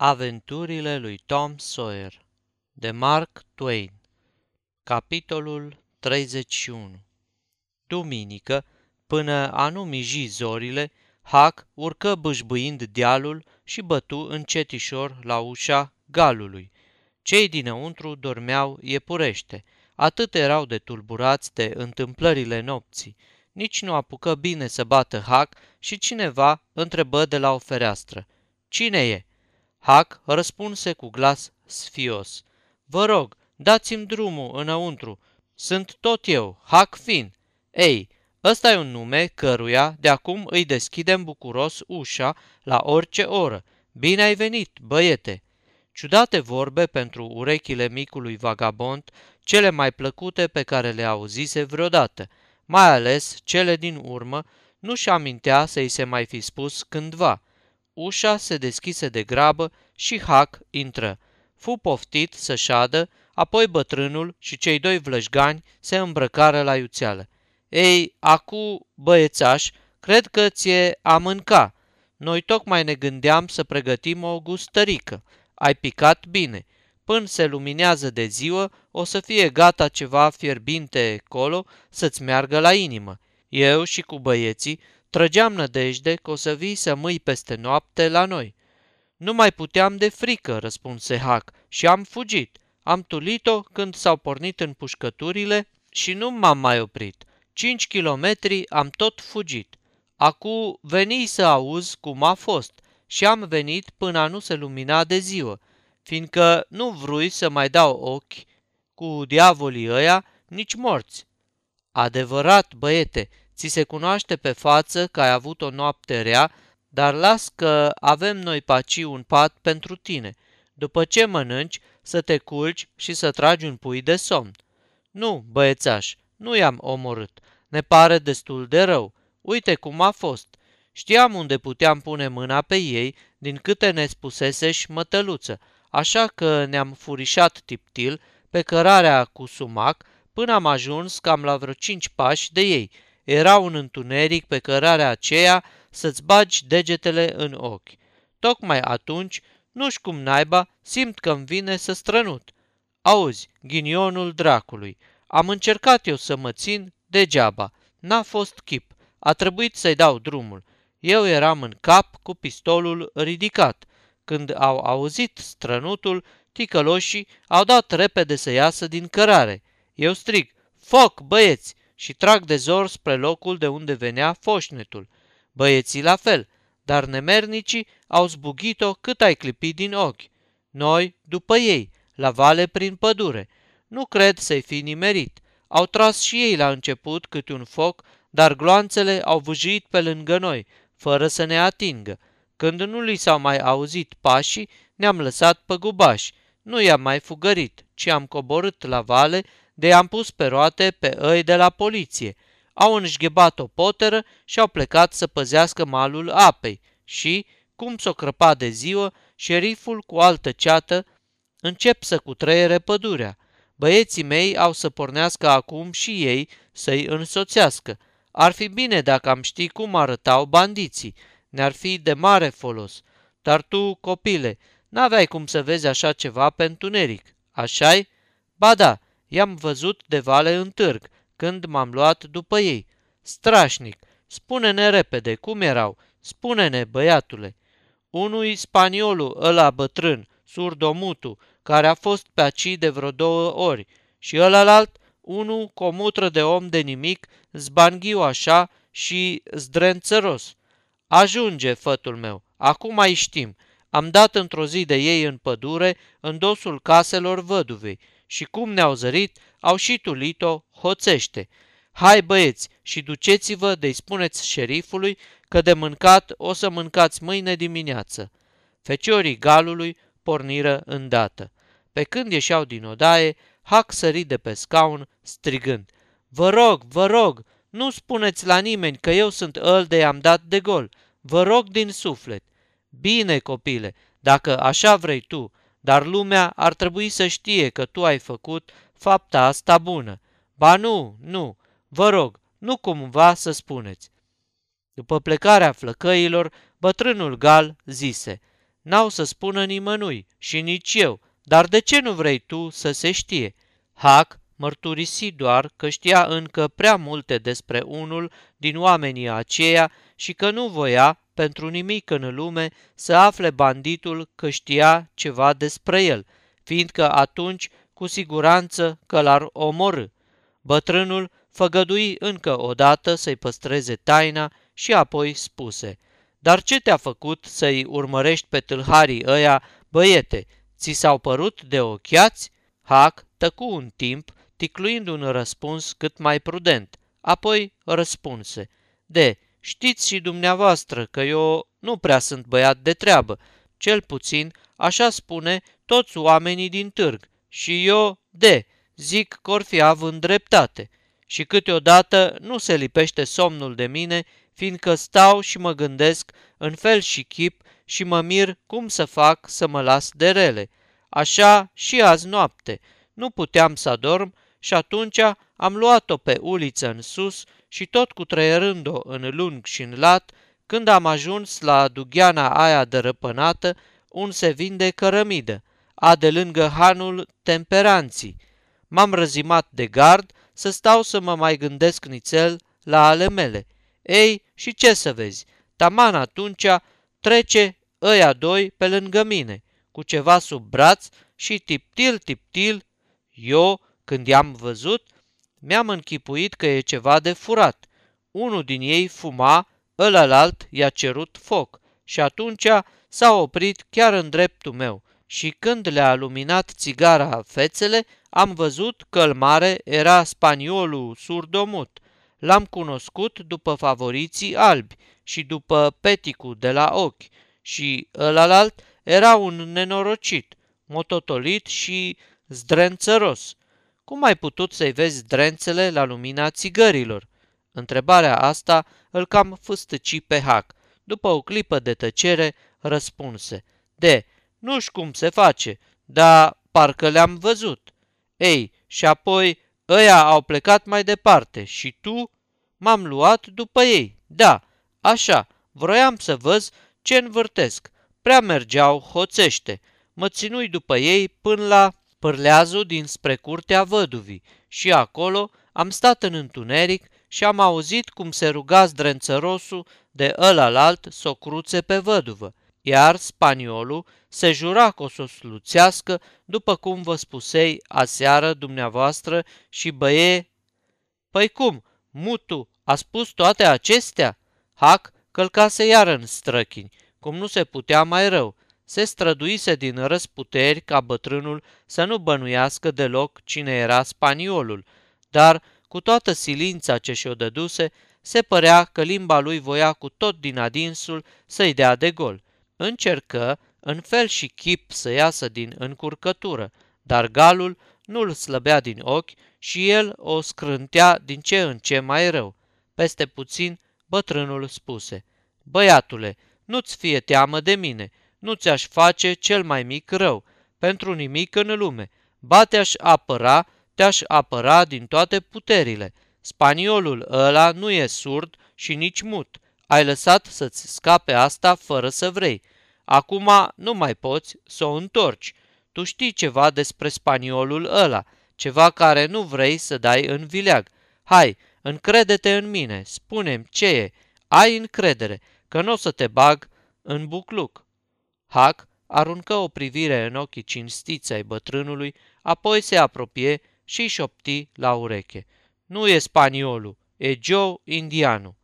Aventurile lui Tom Sawyer de Mark Twain Capitolul 31 Duminică, până a nu miji zorile, Huck urcă bâșbâind dealul și bătu încetișor la ușa galului. Cei dinăuntru dormeau iepurește, atât erau de tulburați de întâmplările nopții. Nici nu apucă bine să bată Huck și cineva întrebă de la o fereastră. Cine e?" Hac răspunse cu glas sfios. Vă rog, dați-mi drumul înăuntru. Sunt tot eu, Hac Fin. Ei, ăsta e un nume căruia de acum îi deschidem bucuros ușa la orice oră. Bine ai venit, băiete! Ciudate vorbe pentru urechile micului vagabond, cele mai plăcute pe care le auzise vreodată, mai ales cele din urmă, nu-și amintea să-i se mai fi spus cândva – Ușa se deschise de grabă și Hac intră. Fu poftit să șadă, apoi bătrânul și cei doi vlășgani se îmbrăcară la iuțeală. Ei, acu, băiețaș, cred că ți-e a mânca. Noi tocmai ne gândeam să pregătim o gustărică. Ai picat bine. Până se luminează de ziua, o să fie gata ceva fierbinte colo să-ți meargă la inimă. Eu și cu băieții Trăgeam nădejde că o să vii să mâi peste noapte la noi. Nu mai puteam de frică, răspunse Hac, și am fugit. Am tulit-o când s-au pornit în pușcăturile și nu m-am mai oprit. Cinci kilometri am tot fugit. Acu veni să auzi cum a fost și am venit până nu se lumina de ziua, fiindcă nu vrui să mai dau ochi cu diavolii ăia nici morți. Adevărat, băiete, ți se cunoaște pe față că ai avut o noapte rea, dar las că avem noi paci un pat pentru tine. După ce mănânci, să te culci și să tragi un pui de somn. Nu, băiețaș, nu i-am omorât. Ne pare destul de rău. Uite cum a fost. Știam unde puteam pune mâna pe ei, din câte ne spusese și mătăluță, așa că ne-am furișat tiptil pe cărarea cu sumac până am ajuns cam la vreo cinci pași de ei – era un întuneric pe cărarea aceea să-ți bagi degetele în ochi. Tocmai atunci, nu-și cum naiba, simt că-mi vine să strănut. Auzi, ghinionul dracului, am încercat eu să mă țin degeaba. N-a fost chip. A trebuit să-i dau drumul. Eu eram în cap cu pistolul ridicat. Când au auzit strănutul, ticăloșii au dat repede să iasă din cărare. Eu strig, foc, băieți! Și trag de zor spre locul de unde venea foșnetul. Băieții la fel, dar nemernicii au zbugit-o cât ai clipit din ochi. Noi, după ei, la vale prin pădure. Nu cred să-i fi nimerit. Au tras și ei la început câte un foc, dar gloanțele au vâjuit pe lângă noi, fără să ne atingă. Când nu li s-au mai auzit pașii, ne-am lăsat pe gubași. Nu i-am mai fugărit, ci am coborât la vale de am pus pe roate pe îi de la poliție. Au înșghebat o poteră și au plecat să păzească malul apei și, cum s-o crăpa de ziua, șeriful cu altă ceată încep să cutreiere pădurea. Băieții mei au să pornească acum și ei să-i însoțească. Ar fi bine dacă am ști cum arătau bandiții. Ne-ar fi de mare folos. Dar tu, copile, n-aveai cum să vezi așa ceva pe întuneric, așa-i? Ba da, I-am văzut de vale în târg, când m-am luat după ei. Strașnic! Spune-ne repede cum erau. Spune-ne, băiatule. Unui spaniolul ăla bătrân, surdomutu, care a fost pe aci de vreo două ori, și ălalt, unul cu o mutră de om de nimic, zbanghiu așa și zdrențăros. Ajunge, fătul meu, acum mai știm. Am dat într-o zi de ei în pădure, în dosul caselor văduvei, și cum ne-au zărit, au și tulit-o, hoțește. Hai băieți și duceți-vă de-i spuneți șerifului că de mâncat o să mâncați mâine dimineață. Feciorii galului porniră îndată. Pe când ieșeau din odaie, Hac sări de pe scaun, strigând, Vă rog, vă rog, nu spuneți la nimeni că eu sunt îl de am dat de gol. Vă rog din suflet. Bine, copile, dacă așa vrei tu, dar lumea ar trebui să știe că tu ai făcut fapta asta bună. Ba nu, nu, vă rog, nu cumva să spuneți. După plecarea flăcăilor, bătrânul gal zise, N-au să spună nimănui și nici eu, dar de ce nu vrei tu să se știe? Hac mărturisi doar că știa încă prea multe despre unul din oamenii aceia și că nu voia, pentru nimic în lume, să afle banditul că știa ceva despre el, fiindcă atunci, cu siguranță, că l-ar omorâ. Bătrânul făgădui încă o dată să-i păstreze taina și apoi spuse, Dar ce te-a făcut să-i urmărești pe tâlharii ăia, băiete? Ți s-au părut de ochiați? Hac tăcu un timp, ticluind un răspuns cât mai prudent. Apoi răspunse, De, știți și dumneavoastră că eu nu prea sunt băiat de treabă, cel puțin așa spune toți oamenii din târg. Și eu, de, zic că or fi având dreptate. Și câteodată nu se lipește somnul de mine, fiindcă stau și mă gândesc în fel și chip și mă mir cum să fac să mă las de rele. Așa și azi noapte. Nu puteam să adorm și atunci am luat-o pe uliță în sus și tot cu trăierând-o în lung și în lat, când am ajuns la dugheana aia dărăpânată, un se vinde cărămidă, a de lângă hanul temperanții. M-am răzimat de gard să stau să mă mai gândesc nițel la ale mele. Ei, și ce să vezi, taman atunci trece ăia doi pe lângă mine, cu ceva sub braț și tiptil, tiptil, eu, când i-am văzut, mi-am închipuit că e ceva de furat. Unul din ei fuma, ălălalt i-a cerut foc și atunci s-a oprit chiar în dreptul meu și când le-a luminat țigara fețele, am văzut că îl mare era spaniolul surdomut. L-am cunoscut după favoriții albi și după peticul de la ochi și ălalt era un nenorocit, mototolit și zdrențăros. Cum ai putut să-i vezi drențele la lumina țigărilor? Întrebarea asta îl cam fâstăci pe hac. După o clipă de tăcere, răspunse. De, nu știu cum se face, dar parcă le-am văzut. Ei, și apoi ăia au plecat mai departe și tu? M-am luat după ei. Da, așa, vroiam să văz ce învârtesc. Prea mergeau hoțește. Mă ținui după ei până la pârleazul dinspre curtea văduvii și acolo am stat în întuneric și am auzit cum se ruga zdrențărosul de ălalalt să o cruțe pe văduvă, iar spaniolul se jura că o să o sluțească, după cum vă spusei aseară dumneavoastră și băie... Păi cum, mutu, a spus toate acestea? Hac călcase iar în străchini, cum nu se putea mai rău, se străduise din răsputeri ca bătrânul să nu bănuiască deloc cine era spaniolul, dar cu toată silința ce și-o dăduse, se părea că limba lui voia cu tot din adinsul să-i dea de gol. Încercă, în fel și chip, să iasă din încurcătură, dar galul nu-l slăbea din ochi și el o scrântea din ce în ce mai rău. Peste puțin, bătrânul spuse, Băiatule, nu-ți fie teamă de mine, nu ți-aș face cel mai mic rău, pentru nimic în lume. Ba te-aș apăra, te-aș apăra din toate puterile. Spaniolul ăla nu e surd și nici mut. Ai lăsat să-ți scape asta fără să vrei. Acum nu mai poți să o întorci. Tu știi ceva despre spaniolul ăla, ceva care nu vrei să dai în vileag. Hai, încrede-te în mine, spune ce e. Ai încredere, că nu o să te bag în bucluc. Hac aruncă o privire în ochii cinstiți ai bătrânului, apoi se apropie și șopti la ureche. Nu e spaniolul, e Joe indianul.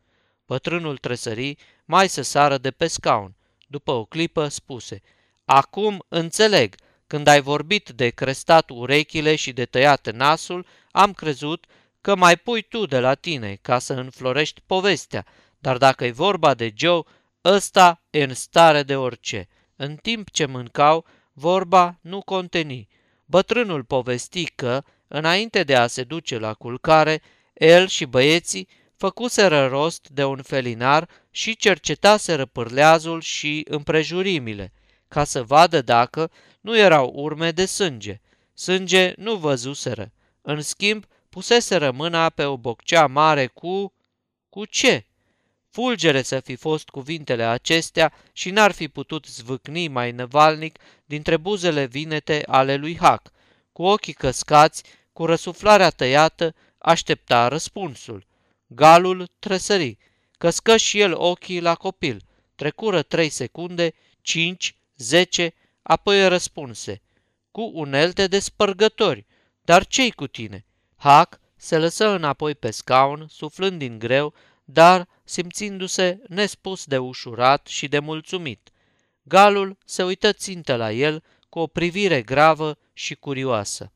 Bătrânul tresări mai să sară de pe scaun. După o clipă spuse, Acum înțeleg, când ai vorbit de crestat urechile și de tăiat nasul, am crezut că mai pui tu de la tine ca să înflorești povestea, dar dacă e vorba de Joe, ăsta e în stare de orice. În timp ce mâncau, vorba nu conteni. Bătrânul povesti că, înainte de a se duce la culcare, el și băieții făcuseră rost de un felinar și cercetaseră pârleazul și împrejurimile, ca să vadă dacă nu erau urme de sânge. Sânge nu văzuseră. În schimb, puseseră mâna pe o boccea mare cu... Cu ce? Fulgere să fi fost cuvintele acestea și n-ar fi putut zvâcni mai năvalnic dintre buzele vinete ale lui Hac. Cu ochii căscați, cu răsuflarea tăiată, aștepta răspunsul. Galul tresări, căscă și el ochii la copil. Trecură trei secunde, cinci, zece, apoi răspunse. Cu unelte de spărgători. Dar ce-i cu tine? Hac se lăsă înapoi pe scaun, suflând din greu, dar simțindu-se nespus de ușurat și de mulțumit. Galul se uită țintă la el cu o privire gravă și curioasă.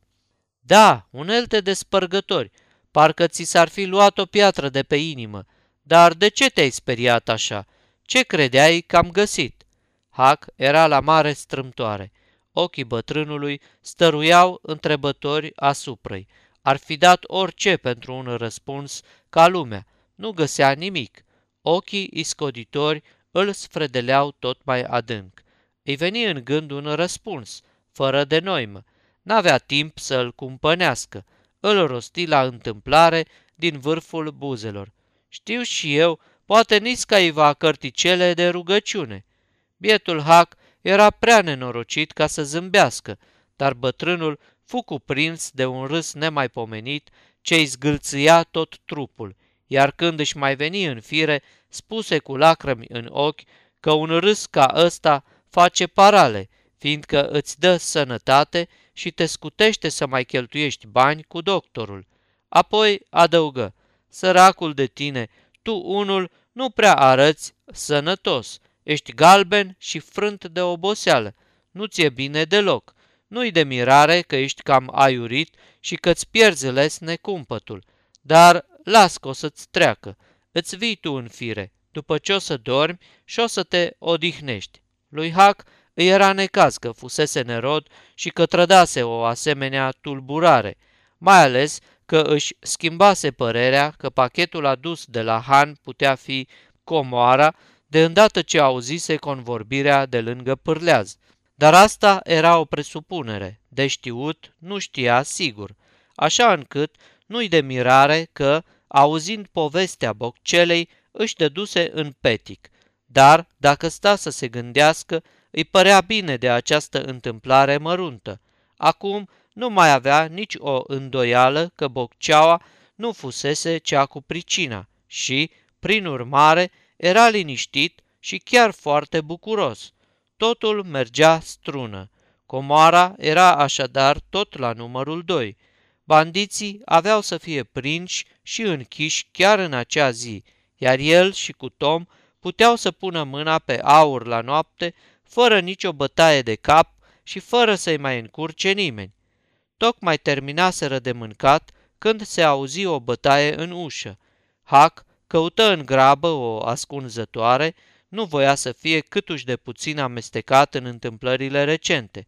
Da, unelte de spărgători, parcă ți s-ar fi luat o piatră de pe inimă, dar de ce te-ai speriat așa? Ce credeai că am găsit? Hac era la mare strâmtoare. Ochii bătrânului stăruiau întrebători asupra Ar fi dat orice pentru un răspuns ca lumea. Nu găsea nimic. Ochii iscoditori îl sfredeleau tot mai adânc. Îi veni în gând un răspuns, fără de noimă. N-avea timp să îl cumpănească. Îl rosti la întâmplare din vârful buzelor. Știu și eu, poate niscaiva cărticele de rugăciune. Bietul Hac era prea nenorocit ca să zâmbească, dar bătrânul fu cuprins de un râs nemaipomenit ce îi zgâlțâia tot trupul, iar când își mai veni în fire, spuse cu lacrimi în ochi că un râs ca ăsta face parale, fiindcă îți dă sănătate și te scutește să mai cheltuiești bani cu doctorul. Apoi adăugă, săracul de tine, tu unul nu prea arăți sănătos, ești galben și frânt de oboseală, nu ți-e bine deloc. Nu-i de mirare că ești cam aiurit și că-ți pierzi lesne cumpătul, dar las că o să-ți treacă. Îți vii tu în fire, după ce o să dormi și o să te odihnești. Lui Hac îi era necaz că fusese nerod și că trădase o asemenea tulburare, mai ales că își schimbase părerea că pachetul adus de la Han putea fi comoara de îndată ce auzise convorbirea de lângă pârleaz. Dar asta era o presupunere, de știut nu știa sigur, așa încât nu-i de mirare că, auzind povestea boccelei, își dăduse în petic. Dar, dacă sta să se gândească, îi părea bine de această întâmplare măruntă. Acum nu mai avea nici o îndoială că bocceaua nu fusese cea cu pricina și, prin urmare, era liniștit și chiar foarte bucuros. Totul mergea strună. Comoara era așadar tot la numărul 2. Bandiții aveau să fie prinși și închiși chiar în acea zi, iar el și cu Tom puteau să pună mâna pe aur la noapte, fără nicio bătaie de cap și fără să-i mai încurce nimeni. Tocmai terminaseră de mâncat când se auzi o bătaie în ușă. Hac căută în grabă o ascunzătoare, nu voia să fie câtuși de puțin amestecat în întâmplările recente.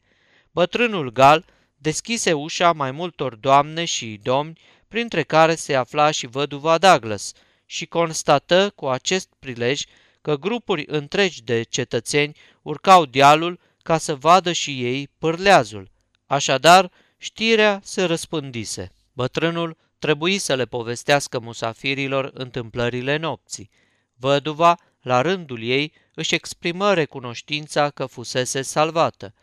Bătrânul gal deschise ușa mai multor doamne și domni, printre care se afla și văduva Douglas, și constată cu acest prilej că grupuri întregi de cetățeni urcau dealul ca să vadă și ei pârleazul. Așadar, știrea se răspândise. Bătrânul trebuie să le povestească musafirilor întâmplările nopții. Văduva, la rândul ei, își exprimă recunoștința că fusese salvată.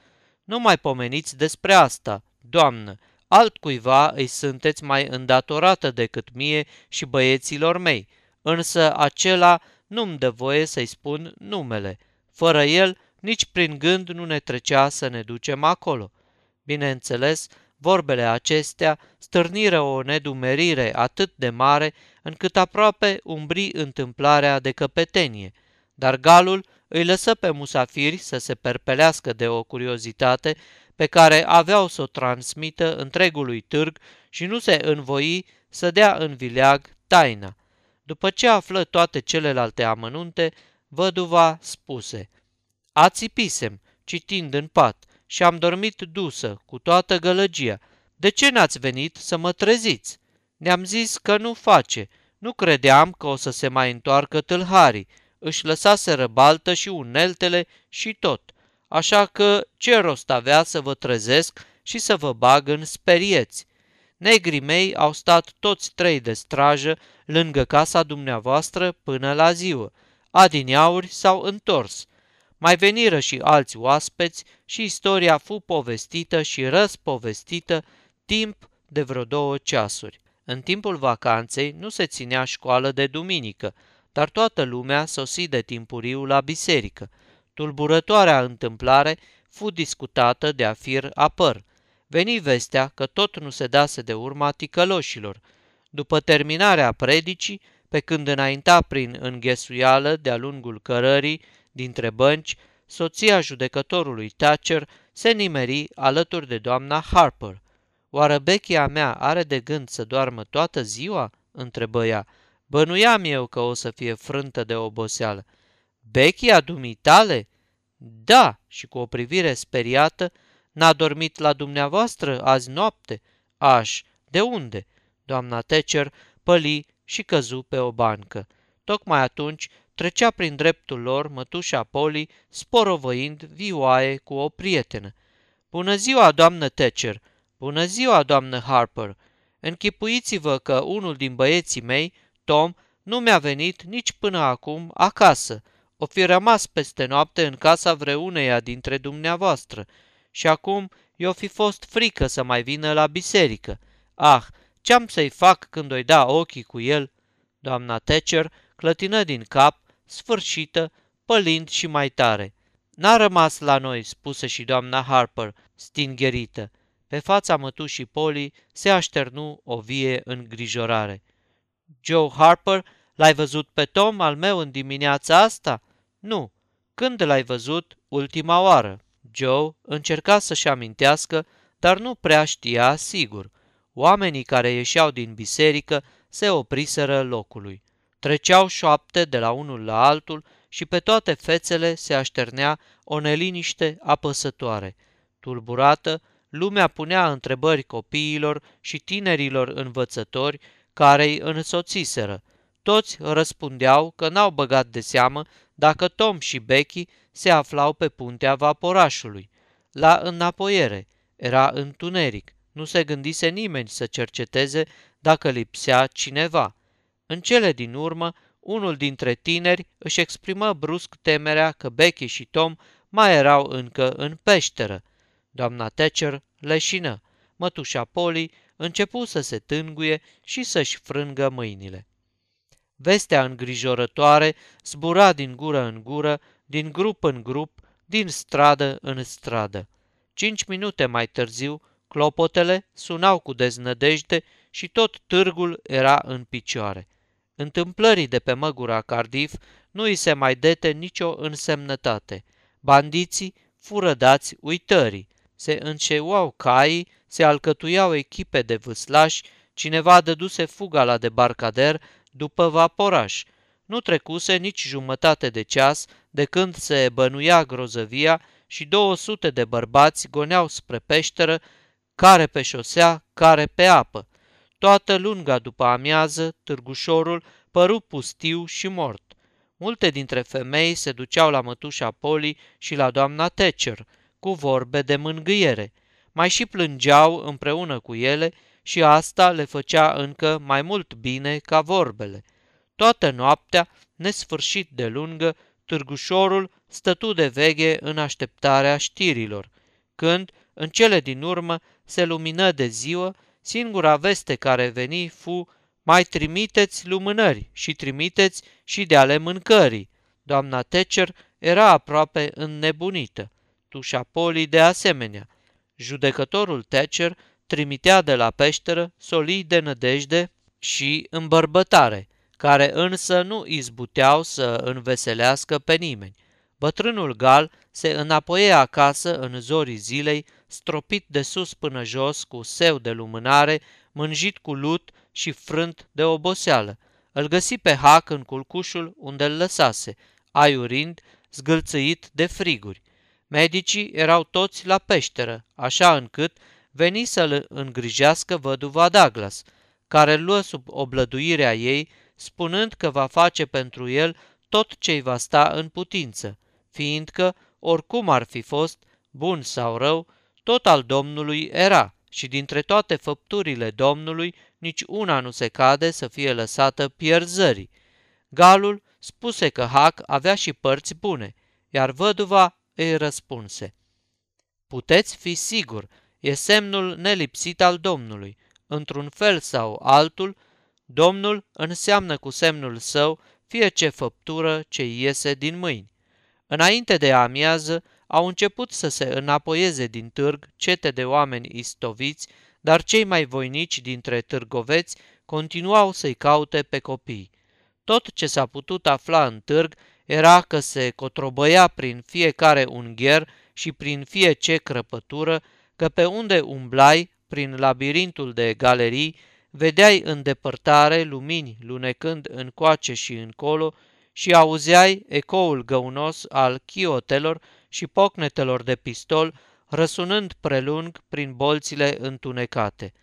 Nu mai pomeniți despre asta, doamnă, altcuiva îi sunteți mai îndatorată decât mie și băieților mei, însă acela nu-mi dă voie să-i spun numele. Fără el, nici prin gând nu ne trecea să ne ducem acolo. Bineînțeles, Vorbele acestea stârniră o nedumerire atât de mare încât aproape umbri întâmplarea de căpetenie, dar galul îi lăsă pe musafiri să se perpelească de o curiozitate pe care aveau să o transmită întregului târg și nu se învoi să dea în vileag taina. După ce află toate celelalte amănunte, văduva spuse, Ațipisem, citind în pat, și am dormit dusă, cu toată gălăgia. De ce n-ați venit să mă treziți? Ne-am zis că nu face. Nu credeam că o să se mai întoarcă tâlharii. Își lăsase răbaltă și uneltele și tot. Așa că ce rost avea să vă trezesc și să vă bag în sperieți? Negrii mei au stat toți trei de strajă lângă casa dumneavoastră până la ziua. Adineauri s-au întors. Mai veniră și alți oaspeți și istoria fu povestită și răspovestită timp de vreo două ceasuri. În timpul vacanței nu se ținea școală de duminică, dar toată lumea sosi de timpuriu la biserică. Tulburătoarea întâmplare fu discutată de afir apăr. Veni vestea că tot nu se dase de urma ticăloșilor. După terminarea predicii, pe când înainta prin înghesuială de-a lungul cărării dintre bănci, soția judecătorului Thatcher se nimeri alături de doamna Harper. Oară bechia mea are de gând să doarmă toată ziua?" întrebă ea. Bănuiam eu că o să fie frântă de oboseală. Bechia dumitale? Da, și cu o privire speriată, n-a dormit la dumneavoastră azi noapte? Aș, de unde? Doamna Tecer păli și căzu pe o bancă. Tocmai atunci trecea prin dreptul lor mătușa Poli, sporovăind vioaie cu o prietenă. Bună ziua, doamnă Tecer! Bună ziua, doamnă Harper! Închipuiți-vă că unul din băieții mei, Tom, nu mi-a venit nici până acum acasă. O fi rămas peste noapte în casa vreuneia dintre dumneavoastră și acum i-o fi fost frică să mai vină la biserică. Ah, ce-am să-i fac când o-i da ochii cu el? Doamna Thatcher clătină din cap, sfârșită, pălind și mai tare. N-a rămas la noi, spuse și doamna Harper, stingherită. Pe fața mătușii Polly se așternu o vie îngrijorare. Joe Harper, l-ai văzut pe Tom al meu în dimineața asta? Nu. Când l-ai văzut ultima oară? Joe încerca să-și amintească, dar nu prea știa sigur. Oamenii care ieșeau din biserică se opriseră locului. Treceau șoapte de la unul la altul și pe toate fețele se așternea o neliniște apăsătoare. Tulburată, lumea punea întrebări copiilor și tinerilor învățători care îi însoțiseră. Toți răspundeau că n-au băgat de seamă dacă Tom și Becky se aflau pe puntea vaporașului. La înapoiere era întuneric, nu se gândise nimeni să cerceteze dacă lipsea cineva. În cele din urmă, unul dintre tineri își exprimă brusc temerea că Becky și Tom mai erau încă în peșteră. Doamna Thatcher leșină. Mătușa Polly începu să se tânguie și să-și frângă mâinile. Vestea îngrijorătoare zbura din gură în gură, din grup în grup, din stradă în stradă. Cinci minute mai târziu, clopotele sunau cu deznădejde și tot târgul era în picioare. Întâmplării de pe măgura Cardiff nu îi se mai dete nicio însemnătate. Bandiții fură dați uitării. Se înșeuau caii, se alcătuiau echipe de vâslași, cineva dăduse fuga la debarcader după vaporaș. Nu trecuse nici jumătate de ceas de când se bănuia grozăvia și 200 de bărbați goneau spre peșteră, care pe șosea, care pe apă. Toată lunga după amiază, târgușorul păru pustiu și mort. Multe dintre femei se duceau la mătușa Poli și la doamna Thatcher, cu vorbe de mângâiere. Mai și plângeau împreună cu ele și asta le făcea încă mai mult bine ca vorbele. Toată noaptea, nesfârșit de lungă, târgușorul stătu de veghe în așteptarea știrilor. Când, în cele din urmă, se lumină de ziua, singura veste care veni fu mai trimiteți lumânări și trimiteți și de ale mâncării. Doamna Thatcher era aproape înnebunită. Tușa Poli de asemenea. Judecătorul Thatcher trimitea de la peșteră solii de nădejde și îmbărbătare, care însă nu izbuteau să înveselească pe nimeni. Bătrânul gal se înapoie acasă în zorii zilei, stropit de sus până jos cu seu de lumânare, mânjit cu lut și frânt de oboseală. Îl găsi pe Hac în culcușul unde îl lăsase, aiurind, zgâlțăit de friguri. Medicii erau toți la peșteră, așa încât veni să-l îngrijească văduva Douglas, care îl luă sub oblăduirea ei, spunând că va face pentru el tot ce-i va sta în putință, fiindcă, oricum ar fi fost, bun sau rău, tot al Domnului era și dintre toate făpturile Domnului nici una nu se cade să fie lăsată pierzării. Galul spuse că Hac avea și părți bune, iar văduva îi răspunse. Puteți fi sigur, e semnul nelipsit al Domnului. Într-un fel sau altul, Domnul înseamnă cu semnul său fie ce făptură ce iese din mâini. Înainte de amiază, au început să se înapoieze din târg cete de oameni istoviți, dar cei mai voinici dintre târgoveți continuau să-i caute pe copii. Tot ce s-a putut afla în târg era că se cotrobăia prin fiecare ungher și prin fie ce crăpătură, că pe unde umblai, prin labirintul de galerii, vedeai în depărtare lumini lunecând încoace și încolo și auzeai ecoul găunos al chiotelor și pocnetelor de pistol răsunând prelung prin bolțile întunecate.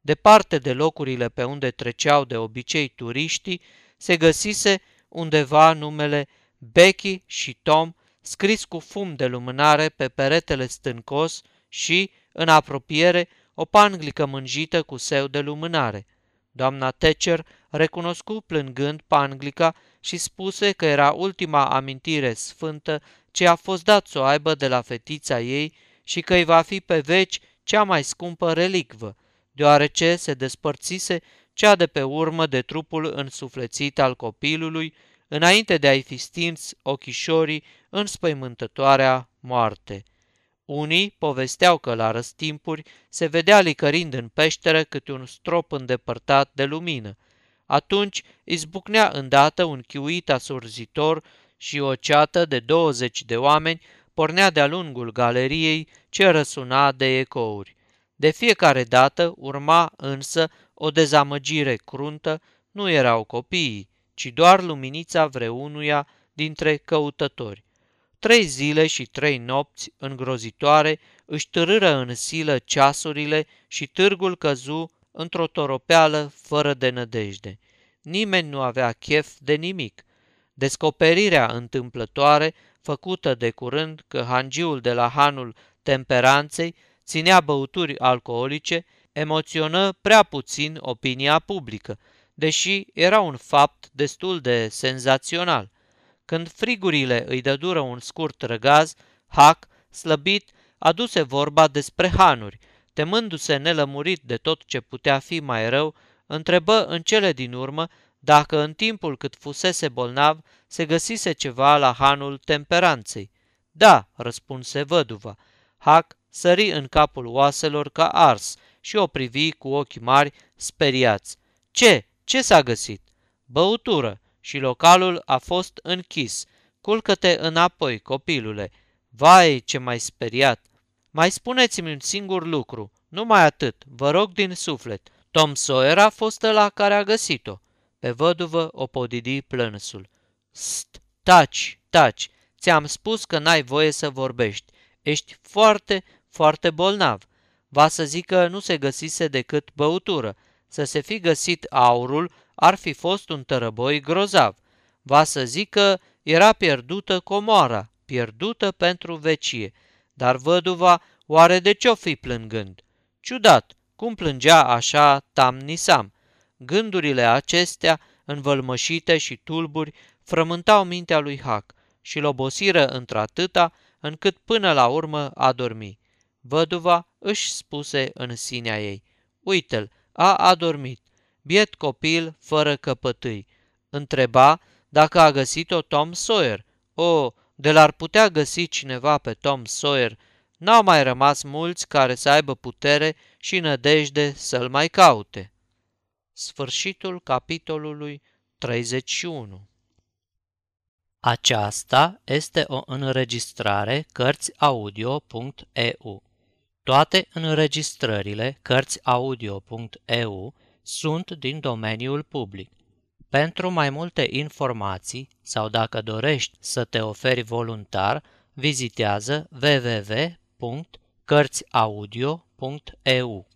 Departe de locurile pe unde treceau de obicei turiștii, se găsise undeva numele Becky și Tom scris cu fum de lumânare pe peretele stâncos și, în apropiere, o panglică mânjită cu seu de lumânare. Doamna Thatcher recunoscu plângând panglica și spuse că era ultima amintire sfântă ce a fost dat să o aibă de la fetița ei și că îi va fi pe veci cea mai scumpă relicvă, deoarece se despărțise cea de pe urmă de trupul însuflețit al copilului, înainte de a-i fi stins ochișorii în spăimântătoarea moarte. Unii povesteau că la răstimpuri se vedea licărind în peșteră câte un strop îndepărtat de lumină. Atunci izbucnea îndată un chiuit asurzitor și o ceată de 20 de oameni pornea de-a lungul galeriei ce răsuna de ecouri. De fiecare dată urma însă o dezamăgire cruntă, nu erau copiii, ci doar luminița vreunuia dintre căutători. Trei zile și trei nopți îngrozitoare își târâră în silă ceasurile și târgul căzu într-o toropeală fără de nădejde. Nimeni nu avea chef de nimic. Descoperirea întâmplătoare, făcută de curând că hangiul de la hanul temperanței ținea băuturi alcoolice, emoționă prea puțin opinia publică, deși era un fapt destul de senzațional. Când frigurile îi dădură un scurt răgaz, Hac, slăbit, aduse vorba despre hanuri, temându-se nelămurit de tot ce putea fi mai rău, întrebă în cele din urmă dacă în timpul cât fusese bolnav se găsise ceva la hanul temperanței. Da, răspunse văduva. Hac sări în capul oaselor ca ars și o privi cu ochi mari, speriați. Ce? Ce s-a găsit? Băutură și localul a fost închis. Culcă-te înapoi, copilule. Vai, ce mai speriat! Mai spuneți-mi un singur lucru, numai atât, vă rog din suflet. Tom Sawyer a fost la care a găsit-o. Pe văduvă o podidi plânsul. St, taci, taci, ți-am spus că n-ai voie să vorbești. Ești foarte, foarte bolnav. Va să zică nu se găsise decât băutură. Să se fi găsit aurul, ar fi fost un tărăboi grozav. Va să zică era pierdută comoara, pierdută pentru vecie. Dar văduva, oare de ce-o fi plângând? Ciudat, cum plângea așa tamnisam. Gândurile acestea, învălmășite și tulburi, frământau mintea lui Hac și l obosiră într-atâta încât până la urmă a dormi. Văduva își spuse în sinea ei, uite-l, a adormit, biet copil fără căpătâi. Întreba dacă a găsit-o Tom Sawyer. O, de l-ar putea găsi cineva pe Tom Sawyer, n-au mai rămas mulți care să aibă putere și nădejde să-l mai caute. Sfârșitul capitolului 31 Aceasta este o înregistrare Cărțiaudio.eu. Toate înregistrările Cărțiaudio.eu sunt din domeniul public. Pentru mai multe informații sau dacă dorești să te oferi voluntar, vizitează www.cărțiaudio.eu.